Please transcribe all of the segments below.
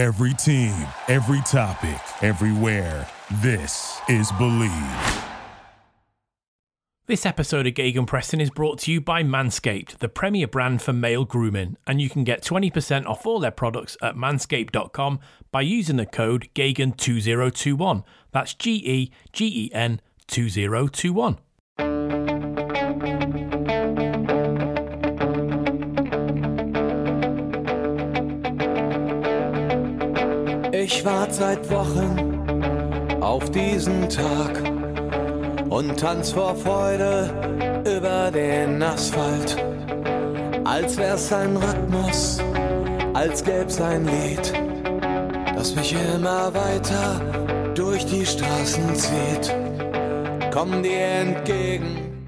Every team, every topic, everywhere. This is Believe. This episode of Gegenpressing is brought to you by Manscaped, the premier brand for male grooming, and you can get 20% off all their products at manscaped.com by using the code GEGEN2021. That's G E G E N 2021. Ich warte seit Wochen auf diesen Tag und tanz vor Freude über den Asphalt. Als wär's ein Rhythmus, als gäb's ein Lied, das mich immer weiter durch die Straßen zieht. Komm dir entgegen.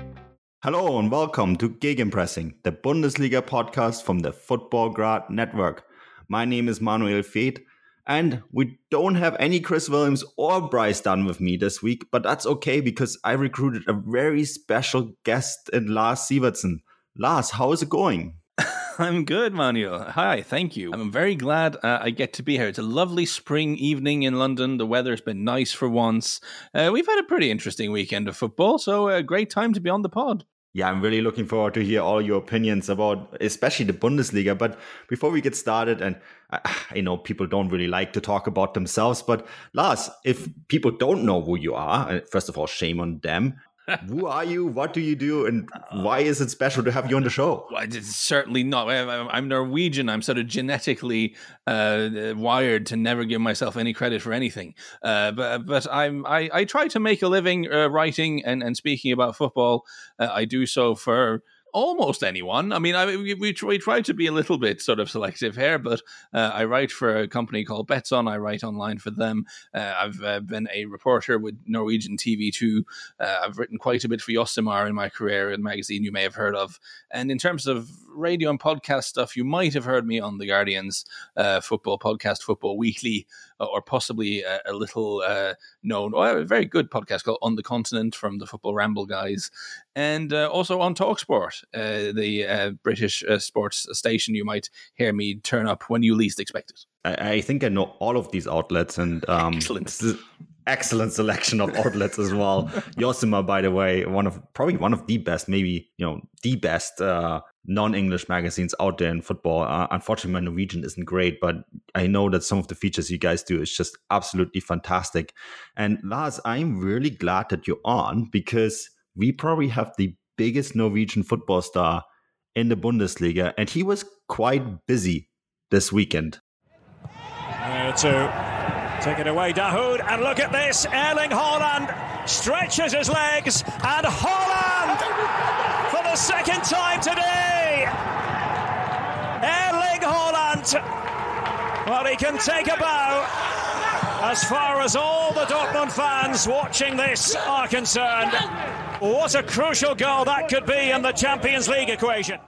Hello and welcome to Gegenpressing, the Bundesliga podcast from the Football Grad Network. My name is Manuel Feth, and we don't have any Chris Williams or Bryce Dunn with me this week, but that's okay because I recruited a very special guest in Lars Sivertsen. Lars, how is it going? I'm good, Manuel. Hi, thank you. I'm very glad uh, I get to be here. It's a lovely spring evening in London. The weather's been nice for once. Uh, we've had a pretty interesting weekend of football, so a great time to be on the pod. Yeah, I'm really looking forward to hear all your opinions about, especially the Bundesliga. But before we get started, and I, I know people don't really like to talk about themselves, but Lars, if people don't know who you are, uh, first of all, shame on them. Who are you? What do you do? And why is it special to have you on the show? Well, it's certainly not. I'm Norwegian. I'm sort of genetically uh, wired to never give myself any credit for anything. Uh, but but I'm I, I try to make a living uh, writing and, and speaking about football. Uh, I do so for almost anyone. I mean, I, we, we, we try to be a little bit sort of selective here, but uh, I write for a company called Betsson. I write online for them. Uh, I've uh, been a reporter with Norwegian TV2. Uh, I've written quite a bit for Josimar in my career, a magazine you may have heard of. And in terms of radio and podcast stuff, you might have heard me on the Guardian's uh, football podcast, Football Weekly, or possibly a, a little uh, known, or a very good podcast called On the Continent from the Football Ramble guys, and uh, also on Talksport, uh, the uh, British uh, sports station. You might hear me turn up when you least expect it. I, I think I know all of these outlets, and um, excellent excellent selection of outlets as well. Josimar, by the way, one of probably one of the best, maybe you know the best uh, non-English magazines out there in football. Uh, unfortunately, my Norwegian isn't great, but I know that some of the features you guys do is just absolutely fantastic. And Lars, I'm really glad that you're on because we probably have the biggest Norwegian football star in the Bundesliga, and he was quite busy this weekend. Uh, to Take it away, Dahoud, and look at this. Erling Haaland stretches his legs, and Haaland for the second time today. Haaland. Well, he can take a bow as far as all the Dortmund fans watching this are concerned. What a crucial goal that could be in the Champions League equation.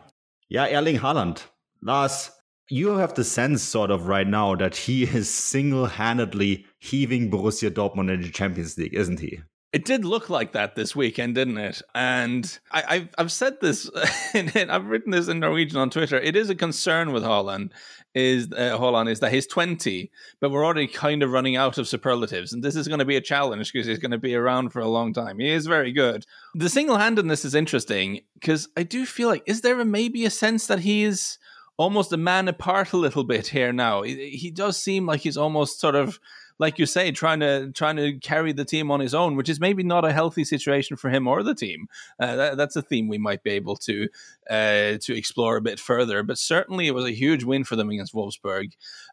Yeah, Erling Haaland. Lars, you have the sense sort of right now that he is single-handedly heaving Borussia Dortmund in the Champions League, isn't he? It did look like that this weekend, didn't it? And I, have I've said this, and I've written this in Norwegian on Twitter. It is a concern with Haaland is uh, Haaland is that he's 20, but we're already kind of running out of superlatives, and this is going to be a challenge because he's going to be around for a long time. He is very good. The single-handedness is interesting because I do feel like is there a, maybe a sense that he is almost a man apart a little bit here now. He, he does seem like he's almost sort of like you say, trying to trying to carry the team on his own, which is maybe not a healthy situation for him or the team. Uh, that, that's a theme we might be able to uh, to explore a bit further. But certainly, it was a huge win for them against Wolfsburg,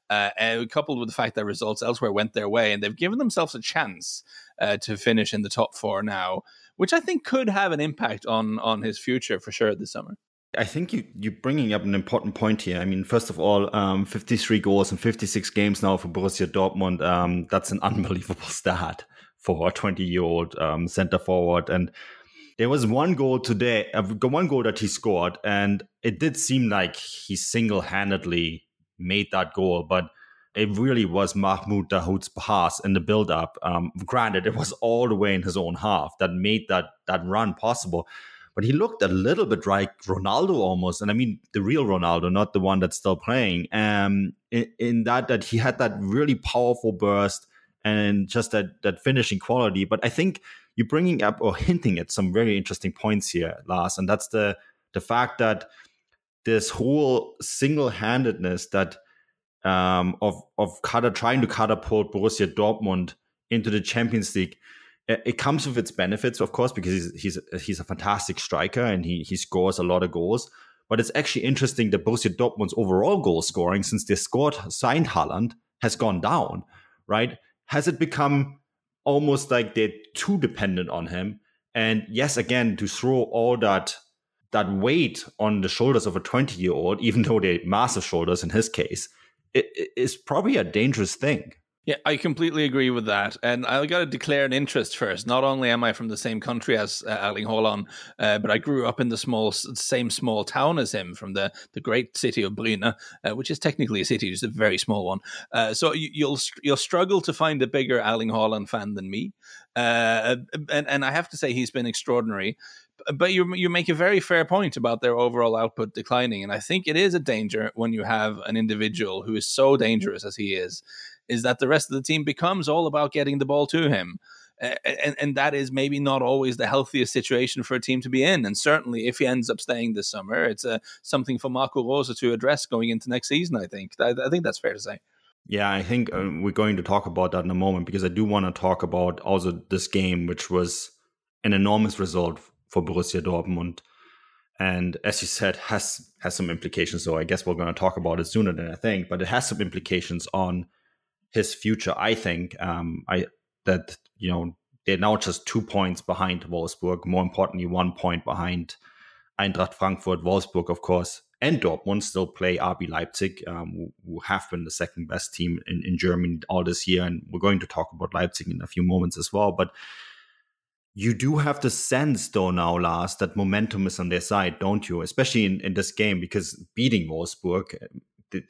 uh, coupled with the fact that results elsewhere went their way, and they've given themselves a chance uh, to finish in the top four now, which I think could have an impact on on his future for sure this summer. I think you, you're bringing up an important point here. I mean, first of all, um, 53 goals in 56 games now for Borussia Dortmund. Um, that's an unbelievable start for a 20 year old um, center forward. And there was one goal today, uh, one goal that he scored, and it did seem like he single handedly made that goal, but it really was Mahmoud Dahoud's pass in the build up. Um, granted, it was all the way in his own half that made that, that run possible. But he looked a little bit like Ronaldo almost. And I mean the real Ronaldo, not the one that's still playing. Um, in, in that that he had that really powerful burst and just that that finishing quality. But I think you're bringing up or hinting at some very interesting points here, Lars, and that's the the fact that this whole single-handedness that um, of of trying to catapult Borussia Dortmund into the Champions League. It comes with its benefits, of course, because he's he's he's a fantastic striker and he he scores a lot of goals. But it's actually interesting that Borussia Dortmund's overall goal scoring since they scored signed Haaland has gone down, right? Has it become almost like they're too dependent on him? And yes, again, to throw all that that weight on the shoulders of a 20 year old, even though they're massive shoulders in his case, it is probably a dangerous thing. Yeah, I completely agree with that. And I got to declare an interest first. Not only am I from the same country as uh, Erling uh, but I grew up in the small, same small town as him from the, the great city of Bryne, uh, which is technically a city, just a very small one. Uh, so you, will you'll struggle to find a bigger Erling Haaland fan than me. Uh, and, and I have to say, he's been extraordinary but you you make a very fair point about their overall output declining, and I think it is a danger when you have an individual who is so dangerous as he is, is that the rest of the team becomes all about getting the ball to him. And, and that is maybe not always the healthiest situation for a team to be in. And certainly, if he ends up staying this summer, it's uh, something for Marco Rose to address going into next season. I think. I, I think that's fair to say. Yeah, I think um, we're going to talk about that in a moment because I do want to talk about also this game, which was an enormous result for Borussia Dortmund. And as you said, has has some implications. So I guess we're going to talk about it sooner than I think, but it has some implications on his future. I think um, I that you know they're now just two points behind Wolfsburg. More importantly, one point behind Eintracht Frankfurt. Wolfsburg, of course, and Dortmund still play RB Leipzig, um, who, who, have been the second best team in, in Germany all this year. And we're going to talk about Leipzig in a few moments as well. But you do have the sense though now last that momentum is on their side don't you especially in, in this game because beating wolfsburg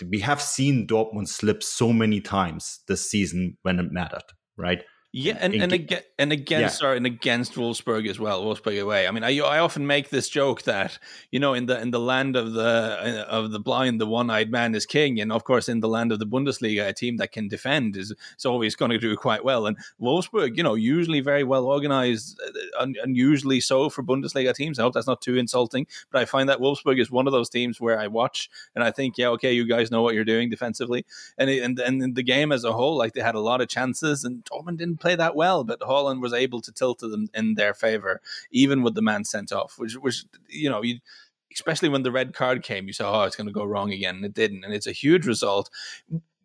we have seen dortmund slip so many times this season when it mattered right yeah, and, and again and against yeah. sorry, and against Wolfsburg as well, Wolfsburg away. I mean, I I often make this joke that you know in the in the land of the uh, of the blind, the one eyed man is king, and of course in the land of the Bundesliga, a team that can defend is is always going to do quite well. And Wolfsburg, you know, usually very well organized, uh, and usually so for Bundesliga teams. I hope that's not too insulting, but I find that Wolfsburg is one of those teams where I watch and I think, yeah, okay, you guys know what you're doing defensively, and and and the game as a whole, like they had a lot of chances, and Dortmund didn't play that well, but Haaland was able to tilt them in their favor, even with the man sent off, which, was, you know, you, especially when the red card came, you saw, oh, it's going to go wrong again, and it didn't, and it's a huge result.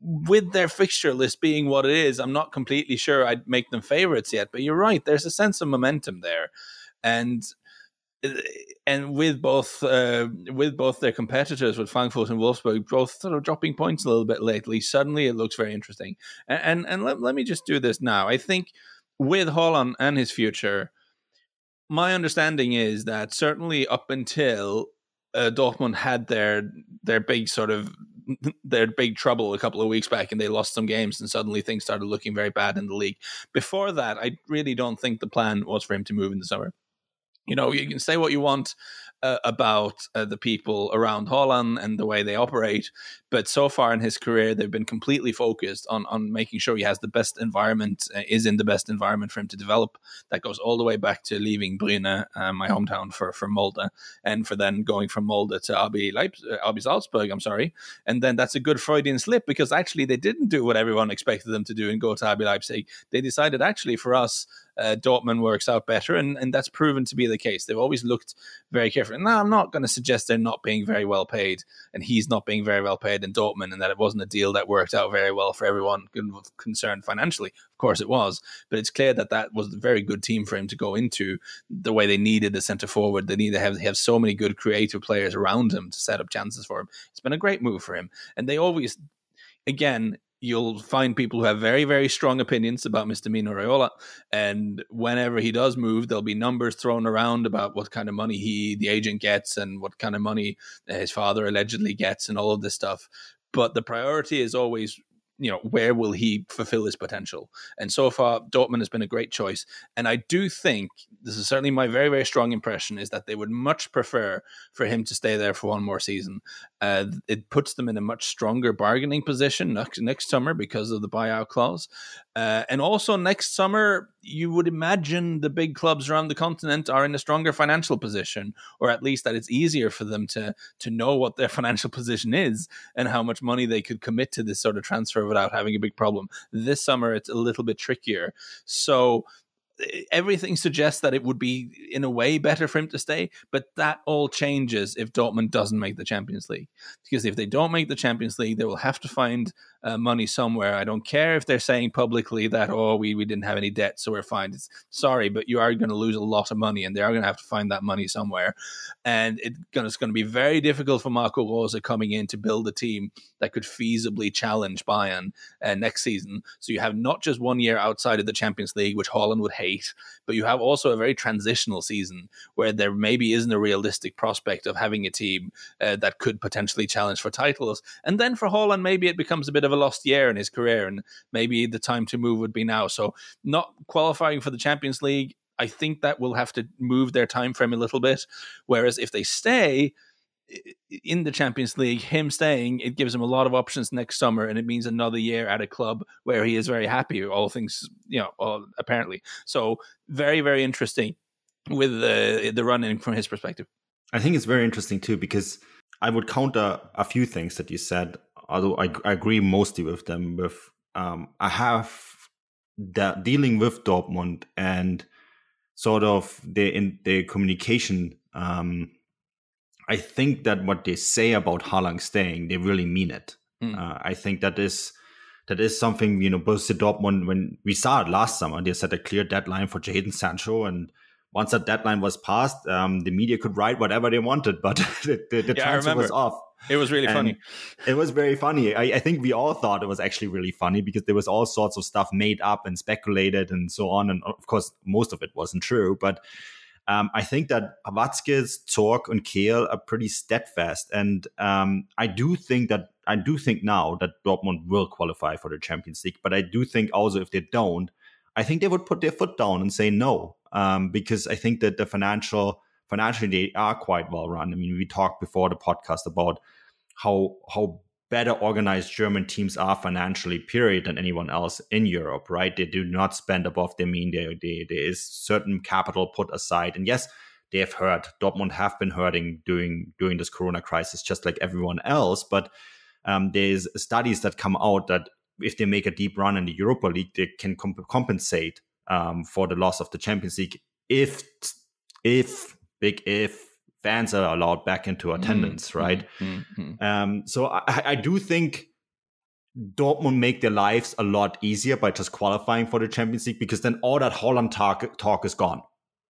With their fixture list being what it is, I'm not completely sure I'd make them favorites yet, but you're right. There's a sense of momentum there, and and with both uh, with both their competitors, with Frankfurt and Wolfsburg, both sort of dropping points a little bit lately, suddenly it looks very interesting. And and, and let, let me just do this now. I think with Haaland and his future, my understanding is that certainly up until uh, Dortmund had their their big sort of their big trouble a couple of weeks back and they lost some games and suddenly things started looking very bad in the league. Before that, I really don't think the plan was for him to move in the summer you know, you can say what you want uh, about uh, the people around Haaland and the way they operate. But so far in his career, they've been completely focused on on making sure he has the best environment, uh, is in the best environment for him to develop. That goes all the way back to leaving Bryne, uh, my hometown, for for Molde, and for then going from Molde to RB Leipzig, uh, RB Salzburg. I'm sorry, and then that's a good Freudian slip because actually they didn't do what everyone expected them to do and go to RB Leipzig. They decided actually for us uh, Dortmund works out better, and, and that's proven to be the case. They've always looked very careful. Now, I'm not going to suggest they're not being very well paid, and he's not being very well paid in Dortmund, and that it wasn't a deal that worked out very well for everyone concerned financially. Of course, it was, but it's clear that that was a very good team for him to go into. The way they needed a centre forward, they need to have they have so many good creative players around him to set up chances for him. It's been a great move for him, and they always again you'll find people who have very, very strong opinions about Mr. Mino Raiola. And whenever he does move, there'll be numbers thrown around about what kind of money he, the agent, gets and what kind of money his father allegedly gets and all of this stuff. But the priority is always you know, where will he fulfill his potential? And so far, Dortmund has been a great choice. And I do think this is certainly my very, very strong impression is that they would much prefer for him to stay there for one more season. Uh, it puts them in a much stronger bargaining position next, next summer because of the buyout clause. Uh, and also next summer, you would imagine the big clubs around the continent are in a stronger financial position, or at least that it's easier for them to to know what their financial position is and how much money they could commit to this sort of transfer without having a big problem. This summer, it's a little bit trickier. So eh, everything suggests that it would be in a way better for him to stay, but that all changes if Dortmund doesn't make the Champions League. Because if they don't make the Champions League, they will have to find uh, money somewhere. I don't care if they're saying publicly that oh we, we didn't have any debt, so we're fine. It's, sorry, but you are going to lose a lot of money, and they are going to have to find that money somewhere. And it, it's going to be very difficult for Marco Rose coming in to build a team that could feasibly challenge Bayern uh, next season. So you have not just one year outside of the Champions League, which Haaland would hate, but you have also a very transitional season where there maybe isn't a realistic prospect of having a team uh, that could potentially challenge for titles. And then for Haaland, maybe it becomes a bit of a lost year in his career, and maybe the time to move would be now. So not qualifying for the Champions League. I think that will have to move their time frame a little bit. Whereas if they stay, in the Champions League, him staying, it gives him a lot of options next summer, and it means another year at a club where he is very happy. All things, you know, all, apparently. So very, very interesting with the the running from his perspective. I think it's very interesting too because I would counter a few things that you said, although I, I agree mostly with them. With um, I have that dealing with Dortmund and sort of the in the communication. Um, I think that what they say about Haaland staying, they really mean it. Mm. Uh, I think that is that is something you know. Borussia Dortmund, when we saw it last summer, they set a clear deadline for Jadon Sancho, and once that deadline was passed, um, the media could write whatever they wanted, but the, the, the yeah, transfer was off. It was really funny. It was very funny. I, I, think we all thought it was actually really funny because there was all sorts of stuff made up and speculated and so on. And of course, most of it wasn't true, but um, I think that Watzke's Zorc, and Kehl are pretty steadfast, and um, I do think that I do think now that Dortmund will qualify for the Champions League. But I do think also if they don't, I think they would put their foot down and say no, um, because I think that the financial financially they are quite well run. I mean, we talked before the podcast about how how better organized German teams are financially, period, than anyone else in Europe, right? They do not spend above their mean. They, they, there is certain capital put aside. And yes, they have hurt. Dortmund have been hurting during during this Corona crisis, just like everyone else. But um, there's studies that come out that if they make a deep run in the Europa League, they can comp- compensate um, for the loss of the Champions League if if big if fans are allowed back into mm-hmm. attendance, mm-hmm. right? Mm-hmm. Um, so I, I do think Dortmund make their lives a lot easier by just qualifying for the Champions League because then all that Haaland talk, talk is gone.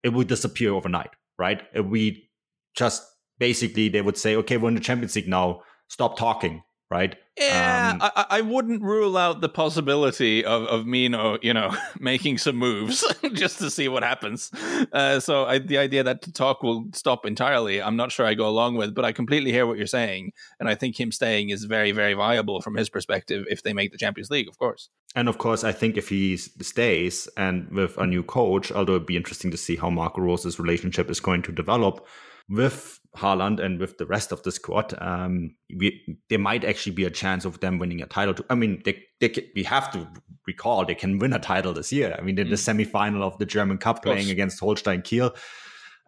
It would disappear overnight, right? We just basically they would say, okay, we're in the Champions League now. Stop talking right? Yeah, um, I, I, wouldn't rule out the possibility of, of Mino, you know, making some moves just to see what happens. Uh, so I, the idea that the talk will stop entirely, I'm not sure I go along with, but I completely hear what you're saying. And I think him staying is very, very viable from his perspective if they make the Champions League, of course. And of course, I think if he stays and with a new coach, although it'd be interesting to see how Marco Rose's relationship is going to develop with Haaland and with the rest of the squad, um, we, there might actually be a chance of them winning a title. Too. I mean, they, they, we have to recall they can win a title this year. I mean, in mm. the semifinal of the German Cup playing against Holstein Kiel.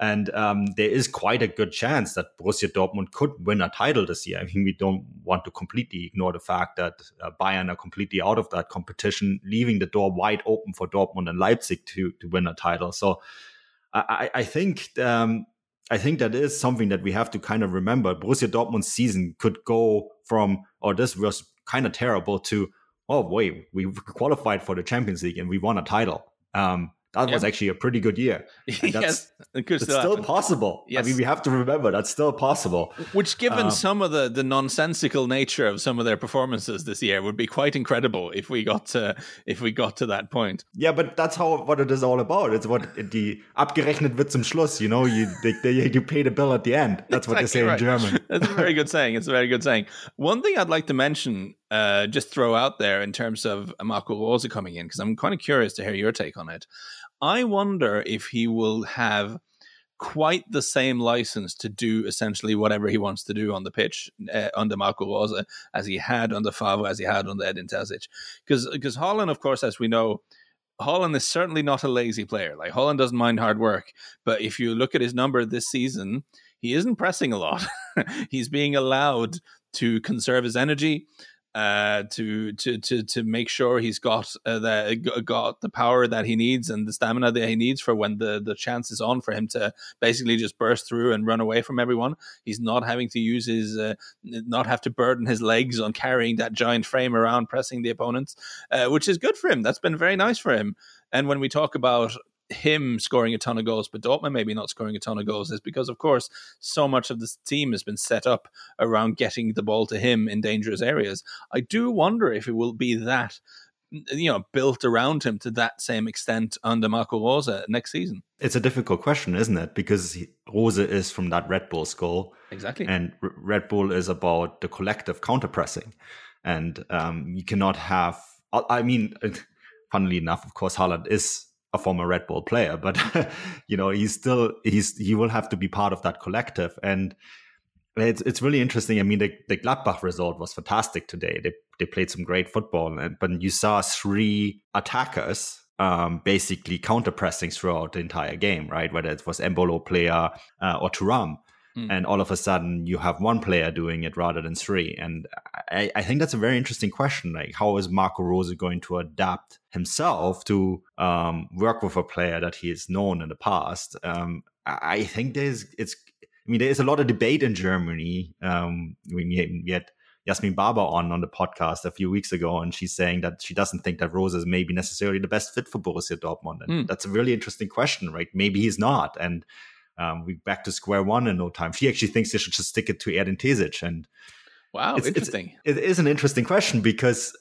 And um, there is quite a good chance that Borussia Dortmund could win a title this year. I mean, we don't want to completely ignore the fact that uh, Bayern are completely out of that competition, leaving the door wide open for Dortmund and Leipzig to to win a title. So I, I think um, I think that is something that we have to kind of remember. Borussia Dortmund's season could go from, oh, this was kind of terrible to, oh, wait, we qualified for the Champions League and we won a title. Um, that was actually a pretty good year. And that's, yes, it's still, still possible. Yes. I mean, we have to remember that's still possible. Which, given um, some of the, the nonsensical nature of some of their performances this year, would be quite incredible if we got to if we got to that point. Yeah, but that's how what it is all about. It's what the abgerechnet wird zum Schluss. You know, you they, they, you pay the bill at the end. That's what they say right. in German. that's a very good saying. It's a very good saying. One thing I'd like to mention uh, just throw out there in terms of Marco Rose coming in? Because I'm kind of curious to hear your take on it. I wonder if he will have quite the same license to do essentially whatever he wants to do on the pitch uh, under Marco Rose as he had under Favre, as he had under Edin Terzic. Because Haaland, of course, as we know, Haaland is certainly not a lazy player. Like Haaland doesn't mind hard work, but if you look at his number this season, he isn't pressing a lot. He's being allowed to conserve his energy uh, to to to to make sure he's got uh, the got the power that he needs and the stamina that he needs for when the the chance is on for him to basically just burst through and run away from everyone. He's not having to use his uh, not have to burden his legs on carrying that giant frame around pressing the opponents, uh, which is good for him. That's been very nice for him. And when we talk about him scoring a ton of goals, but Dortmund maybe not scoring a ton of goals is because, of course, so much of this team has been set up around getting the ball to him in dangerous areas. I do wonder if it will be that, you know, built around him to that same extent under Marco Rose next season. It's a difficult question, isn't it? Because Rose is from that Red Bull school. Exactly. And R- Red Bull is about the collective counter pressing. And um, you cannot have, I mean, funnily enough, of course, Haaland is a former Red Bull Plea, but you know he's still he's he will have to be part of that collective, and it's it's really interesting. I mean, the, the Gladbach result was fantastic today. They they played some great football, and but you saw three attackers um, basically counter pressing throughout the entire game, right? Whether it was Embolo player uh, or Thuram. Mm. And all of a sudden, you have one player doing it rather than three. And I, I, think that's a very interesting question. Like, how is Marco Rose going to adapt himself to um, work with a player that he has known in the past? Um, I think there's, it's, I mean, there's a lot of debate in Germany. Um, we had Yasmin Barber on on the podcast a few weeks ago, and she's saying that she doesn't think that Rose is maybe necessarily the best fit for Borussia Dortmund. And mm. that's a really interesting question, right? Maybe he's not. And um, we back to square one in no time. She actually thinks they should just stick it to Edin Terzic. And wow, it's, interesting. It's, it is an interesting question because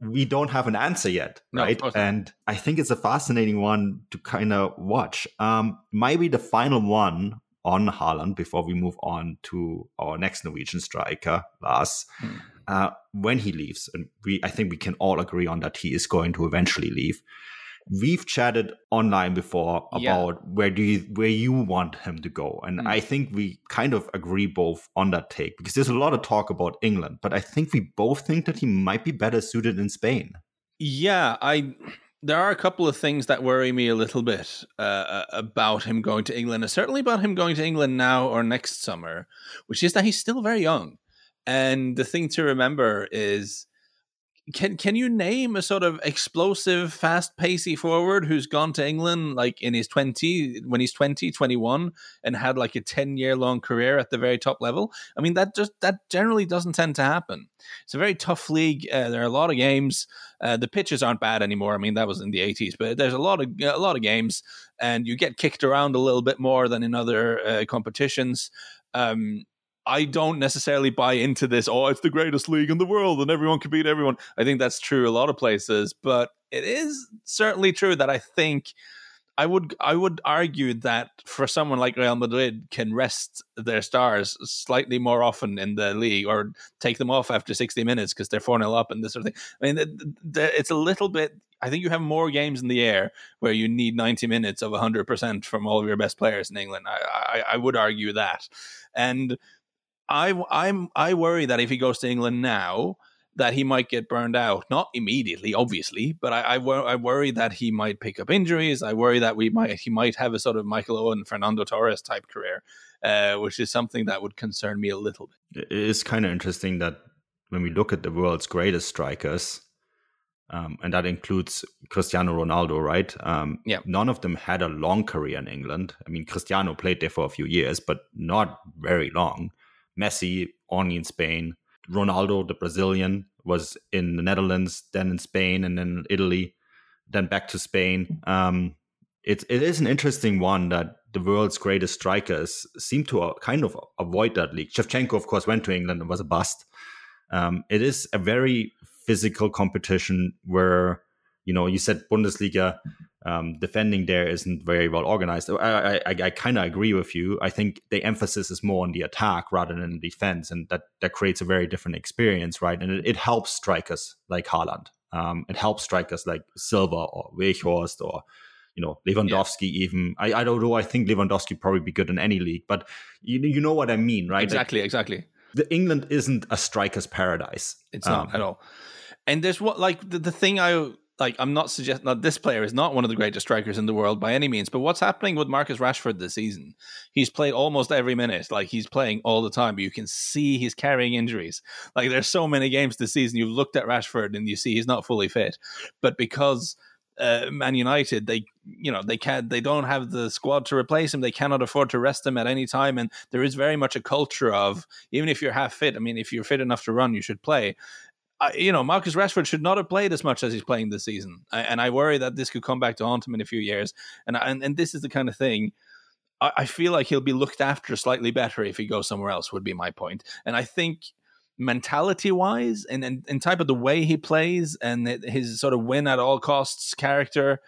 we don't have an answer yet, no, right? And I think it's a fascinating one to kind of watch. Um, maybe the final one on Haaland before we move on to our next Norwegian striker, Lars. Hmm. Uh, when he leaves, and we, I think we can all agree on that he is going to eventually leave. We've chatted online before about yeah. where do you where you want him to go, and mm. I think we kind of agree both on that take because there's a lot of talk about England, but I think we both think that he might be better suited in Spain. Yeah, I there are a couple of things that worry me a little bit uh, uh about him going to England, and certainly about him going to England now or next summer, which is that he's still very young. And the thing to remember is can can you name a sort of explosive fast pacey forward who's gone to england like in his 20 when he's 20 21 and had like a 10 year long career at the very top level? I mean that just that generally doesn't tend to happen. It's a very tough league uh, there are a lot of games uh, the pitches aren't bad anymore. I mean that was in the 80s but there's a lot of a lot of games and you get kicked around a little bit more than in other uh, competitions. Um, I don't necessarily buy into this. Oh, it's the greatest league in the world and everyone can beat everyone. I think that's true a lot of places, but it is certainly true that I think I would I would argue that for someone like Real Madrid can rest their stars slightly more often in the league or take them off after 60 minutes because they're 4 0 up and this sort of thing. I mean, it's a little bit. I think you have more games in the air where you need 90 minutes of 100% from all of your best players in England. I, I, I would argue that. And I I'm I worry that if he goes to England now, that he might get burned out. Not immediately, obviously, but I, I, wor- I, worry that he might pick up injuries. I worry that we might he might have a sort of Michael Owen, Fernando Torres type career, uh, which is something that would concern me a little bit. It is kind of interesting that when we look at the world's greatest strikers, um, and that includes Cristiano Ronaldo, right? Um, yeah. None of them had a long career in England. I mean, Cristiano played there for a few years, but not very long. Messi only in Spain. Ronaldo, the Brazilian, was in the Netherlands, then in Spain, and then Italy, then back to Spain. Um, it, it is an interesting one that the world's greatest strikers seem to uh, kind of avoid that league. Shevchenko, of course, went to England and was a bust. Um, it is a very physical competition where, you know, you said Bundesliga, um, defending there isn't very well organized. I, I, I kind of agree with you. I think the emphasis is more on the attack rather than the defense, and that that creates a very different experience, right? And it, it helps strikers like Haaland. Um, it helps strikers like Silva or Weghorst or you know Lewandowski. Yeah. Even I, I don't know. I think Lewandowski probably be good in any league, but you you know what I mean, right? Exactly, like, exactly. The England isn't a striker's paradise. It's um, not at all. And there's what like the, the thing I like I'm not suggesting that this player is not one of the greatest strikers in the world by any means, but what's happening with Marcus Rashford this season? He's played almost every minute, like he's playing all the time. But you can see he's carrying injuries. Like there's so many games this season. You've looked at Rashford and you see he's not fully fit, but because uh, Man United, they you know they can't, they don't have the squad to replace him. They cannot afford to rest him at any time, and there is very much a culture of even if you're half fit. I mean, if you're fit enough to run, you should play you know, Marcus Rashford should not have played as much as he's playing this season, I, and I worry that this could come back to haunt him in a few years. And and, and this is the kind of thing. I, I feel like he'll be looked after slightly better if he goes somewhere else. Would be my point. point, and I think mentality wise and, and, and type of the way he plays and his sort of win at all costs character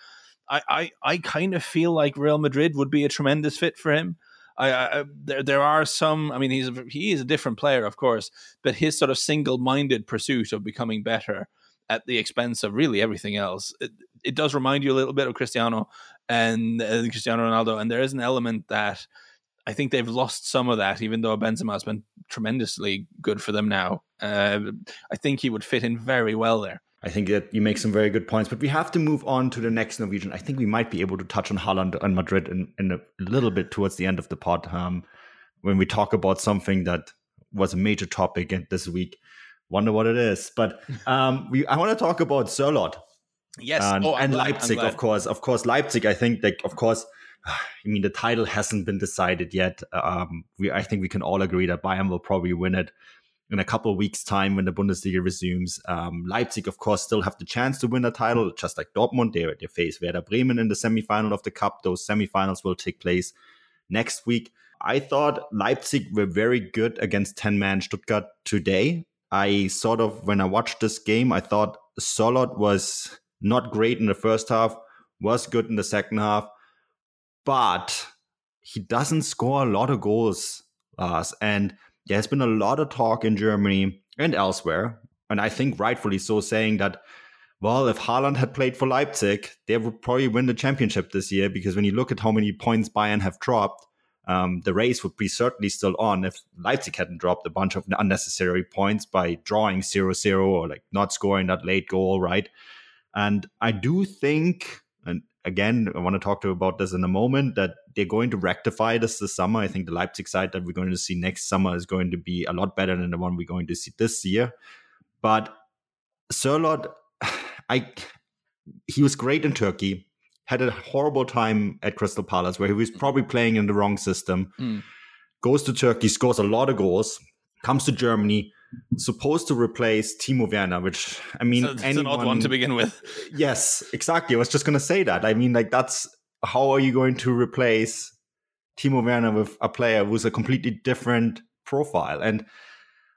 I, I, I kind of feel like Real Madrid would be a tremendous fit for him. I, I, there there are some. I mean, he's a, he is a different player, of course, but his sort of single minded pursuit of becoming better at the expense of really everything else. It, it does remind you a little bit of Cristiano and uh, Cristiano Ronaldo, and there is an element that I think they've lost some of that, even though Benzema has been tremendously good for them now. Uh, I think he would fit in very well there. I think that you make some very good points, but we have to move on to the next Norwegian. I think we might be able to touch on Haaland and Madrid in, in a little bit towards the end of the pod um, when we talk about something that was a major topic this week. Wonder what it is, but um, we I want to talk about Sørloth. Yes, and, oh, and Leipzig, of course. Of course, Leipzig. I think, like, of course. I mean, the title hasn't been decided yet. Um, we, I think we can all agree that Bayern will probably win it in a couple of weeks' time when the Bundesliga resumes. Um, Leipzig, of course, still have the chance to win a title, just like Dortmund. They, they face Werder Bremen in the semifinal of the Cup. Those semifinals will take place next week. I thought Leipzig were very good against 10 man Stuttgart today. I sort of, when I watched this game, I thought Sørloth was not great in the first half, was good in the second half, but he doesn't score a lot of goals, Lars. And there's been a lot of talk in Germany and elsewhere, and I think rightfully so, saying that, well, if Haaland had played for Leipzig, they would probably win the championship this year because when you look at how many points Bayern have dropped, um, the race would be certainly still on if Leipzig hadn't dropped a bunch of unnecessary points by drawing 0 0 or like not scoring that late goal, right? And I do think, again, I want to talk to you about this in a moment, that they're going to rectify this this summer. I think the Leipzig side that we're going to see next summer is going to be a lot better than the one we're going to see this year. But Sørloth, I he was great in Turkey, had a horrible time at Crystal Palace where he was probably playing in the wrong system. Mm. Goes to Turkey, scores a lot of goals, comes to Germany, supposed to replace Timo Werner, which I mean, so it's anyone, an odd one to begin with. Yes, exactly. I was just going to say that. I mean, like that's how are you going to replace Timo Werner with a player who's a completely different profile? And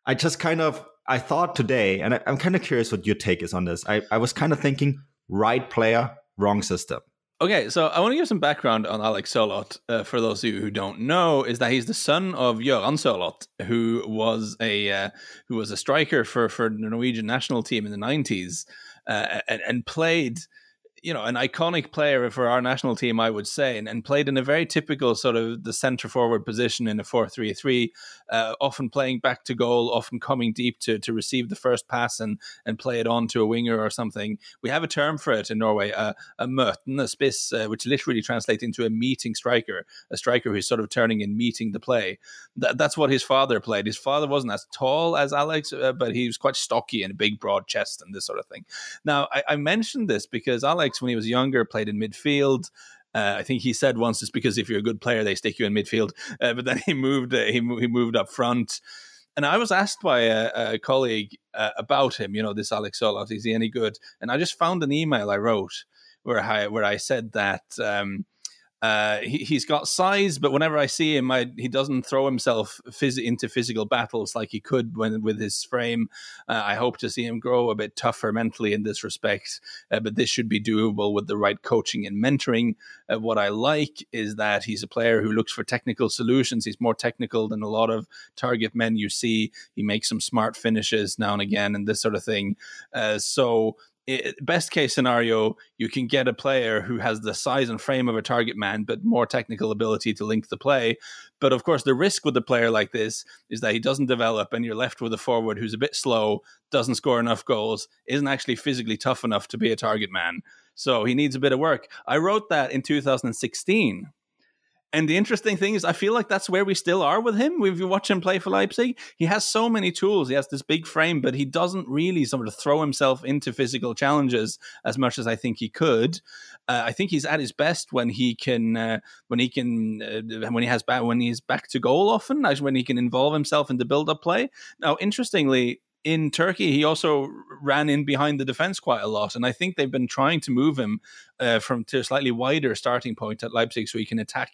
I just kind of I thought today, and I, am kind of curious what your take is on this. I, I was kind of thinking right player, wrong system. Okay, so I want to give some background on Alex Sørloth. Uh, for those of you who don't know, is that he's the son of Göran Sørloth, who was a uh, who was a striker for for the Norwegian national team in the nineties, uh, and, and played you know, an iconic player for our national team, I would say, and, and played in a very typical sort of the centre forward position in a 4 3 3, uh, often playing back to goal, often coming deep to, to receive the first pass and, and play it on to a winger or something. We have a term for it in Norway, uh, a møten, a spiss, uh, which literally translates into a meeting striker, a striker who's sort of turning and meeting the play. Th- that's what his father played. His father wasn't as tall as Alex, uh, but he was quite stocky and a big, broad chest and this sort of thing. Now, I, I mentioned this because Alex When he was younger, played in midfield. Uh, I think he said once it's because if you're a good player, they stick you in midfield. Uh, but then he moved, uh, he, he moved up front. And I was asked by a, a colleague uh, about him, you know, this Alex Sørloth, is he any good? And I just found an email I wrote where I where I said that um, Uh, he, he's got size, but whenever I see him, I, he doesn't throw himself phys- into physical battles like he could when with his frame. Uh, I hope to see him grow a bit tougher mentally in this respect, uh, but this should be doable with the right coaching and mentoring. Uh, what I like is that he's a player who looks for technical solutions. He's more technical than a lot of target men you see. He makes some smart finishes now and again, and this sort of thing. Uh, so it, best case scenario, you can get a player who has the size and frame of a target man, but more technical ability to link the play. But of course, the risk with a player like this is that he doesn't develop, and you're left with a forward who's a bit slow, doesn't score enough goals, isn't actually physically tough enough to be a target man. So he needs a bit of work. I wrote that in 2016 and the interesting thing is, I feel like that's where we still are with him. If you watch him play for Leipzig, he has so many tools. He has this big frame, but he doesn't really sort of throw himself into physical challenges as much as I think he could. Uh, I think he's at his best when he can, uh, when he can, uh, when he has back, when he's back to goal often, when he can involve himself in the build-up play. Now, interestingly, in Turkey, he also ran in behind the defense quite a lot, and I think they've been trying to move him uh, from to a slightly wider starting point at Leipzig, so he can attack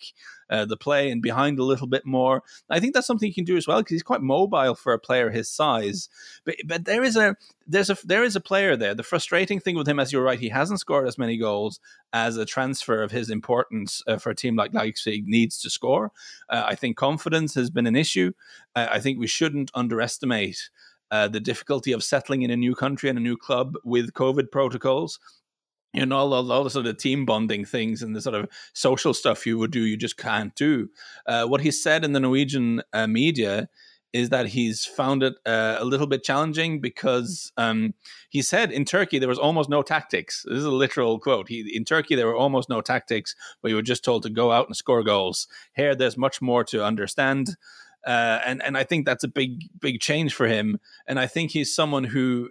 uh, the play and behind a little bit more. I think that's something he can do as well because he's quite mobile for a player his size. But but there is a there's a there is a player there. The frustrating thing with him, as you're right, he hasn't scored as many goals as a transfer of his importance uh, for a team like Leipzig needs to score. Uh, I think confidence has been an issue. Uh, I think we shouldn't underestimate uh, the difficulty of settling in a new country and a new club with COVID protocols. You know, all, all the sort of team bonding things and the sort of social stuff you would do, you just can't do. Uh, what he said in the Norwegian uh, media is that he's found it uh, a little bit challenging because um, he said in Turkey there was almost no tactics. This is a literal quote. He, in Turkey there were almost no tactics, but you were just told to go out and score goals. Here there's much more to understand. Uh, and and I think that's a big big change for him. And I think he's someone who,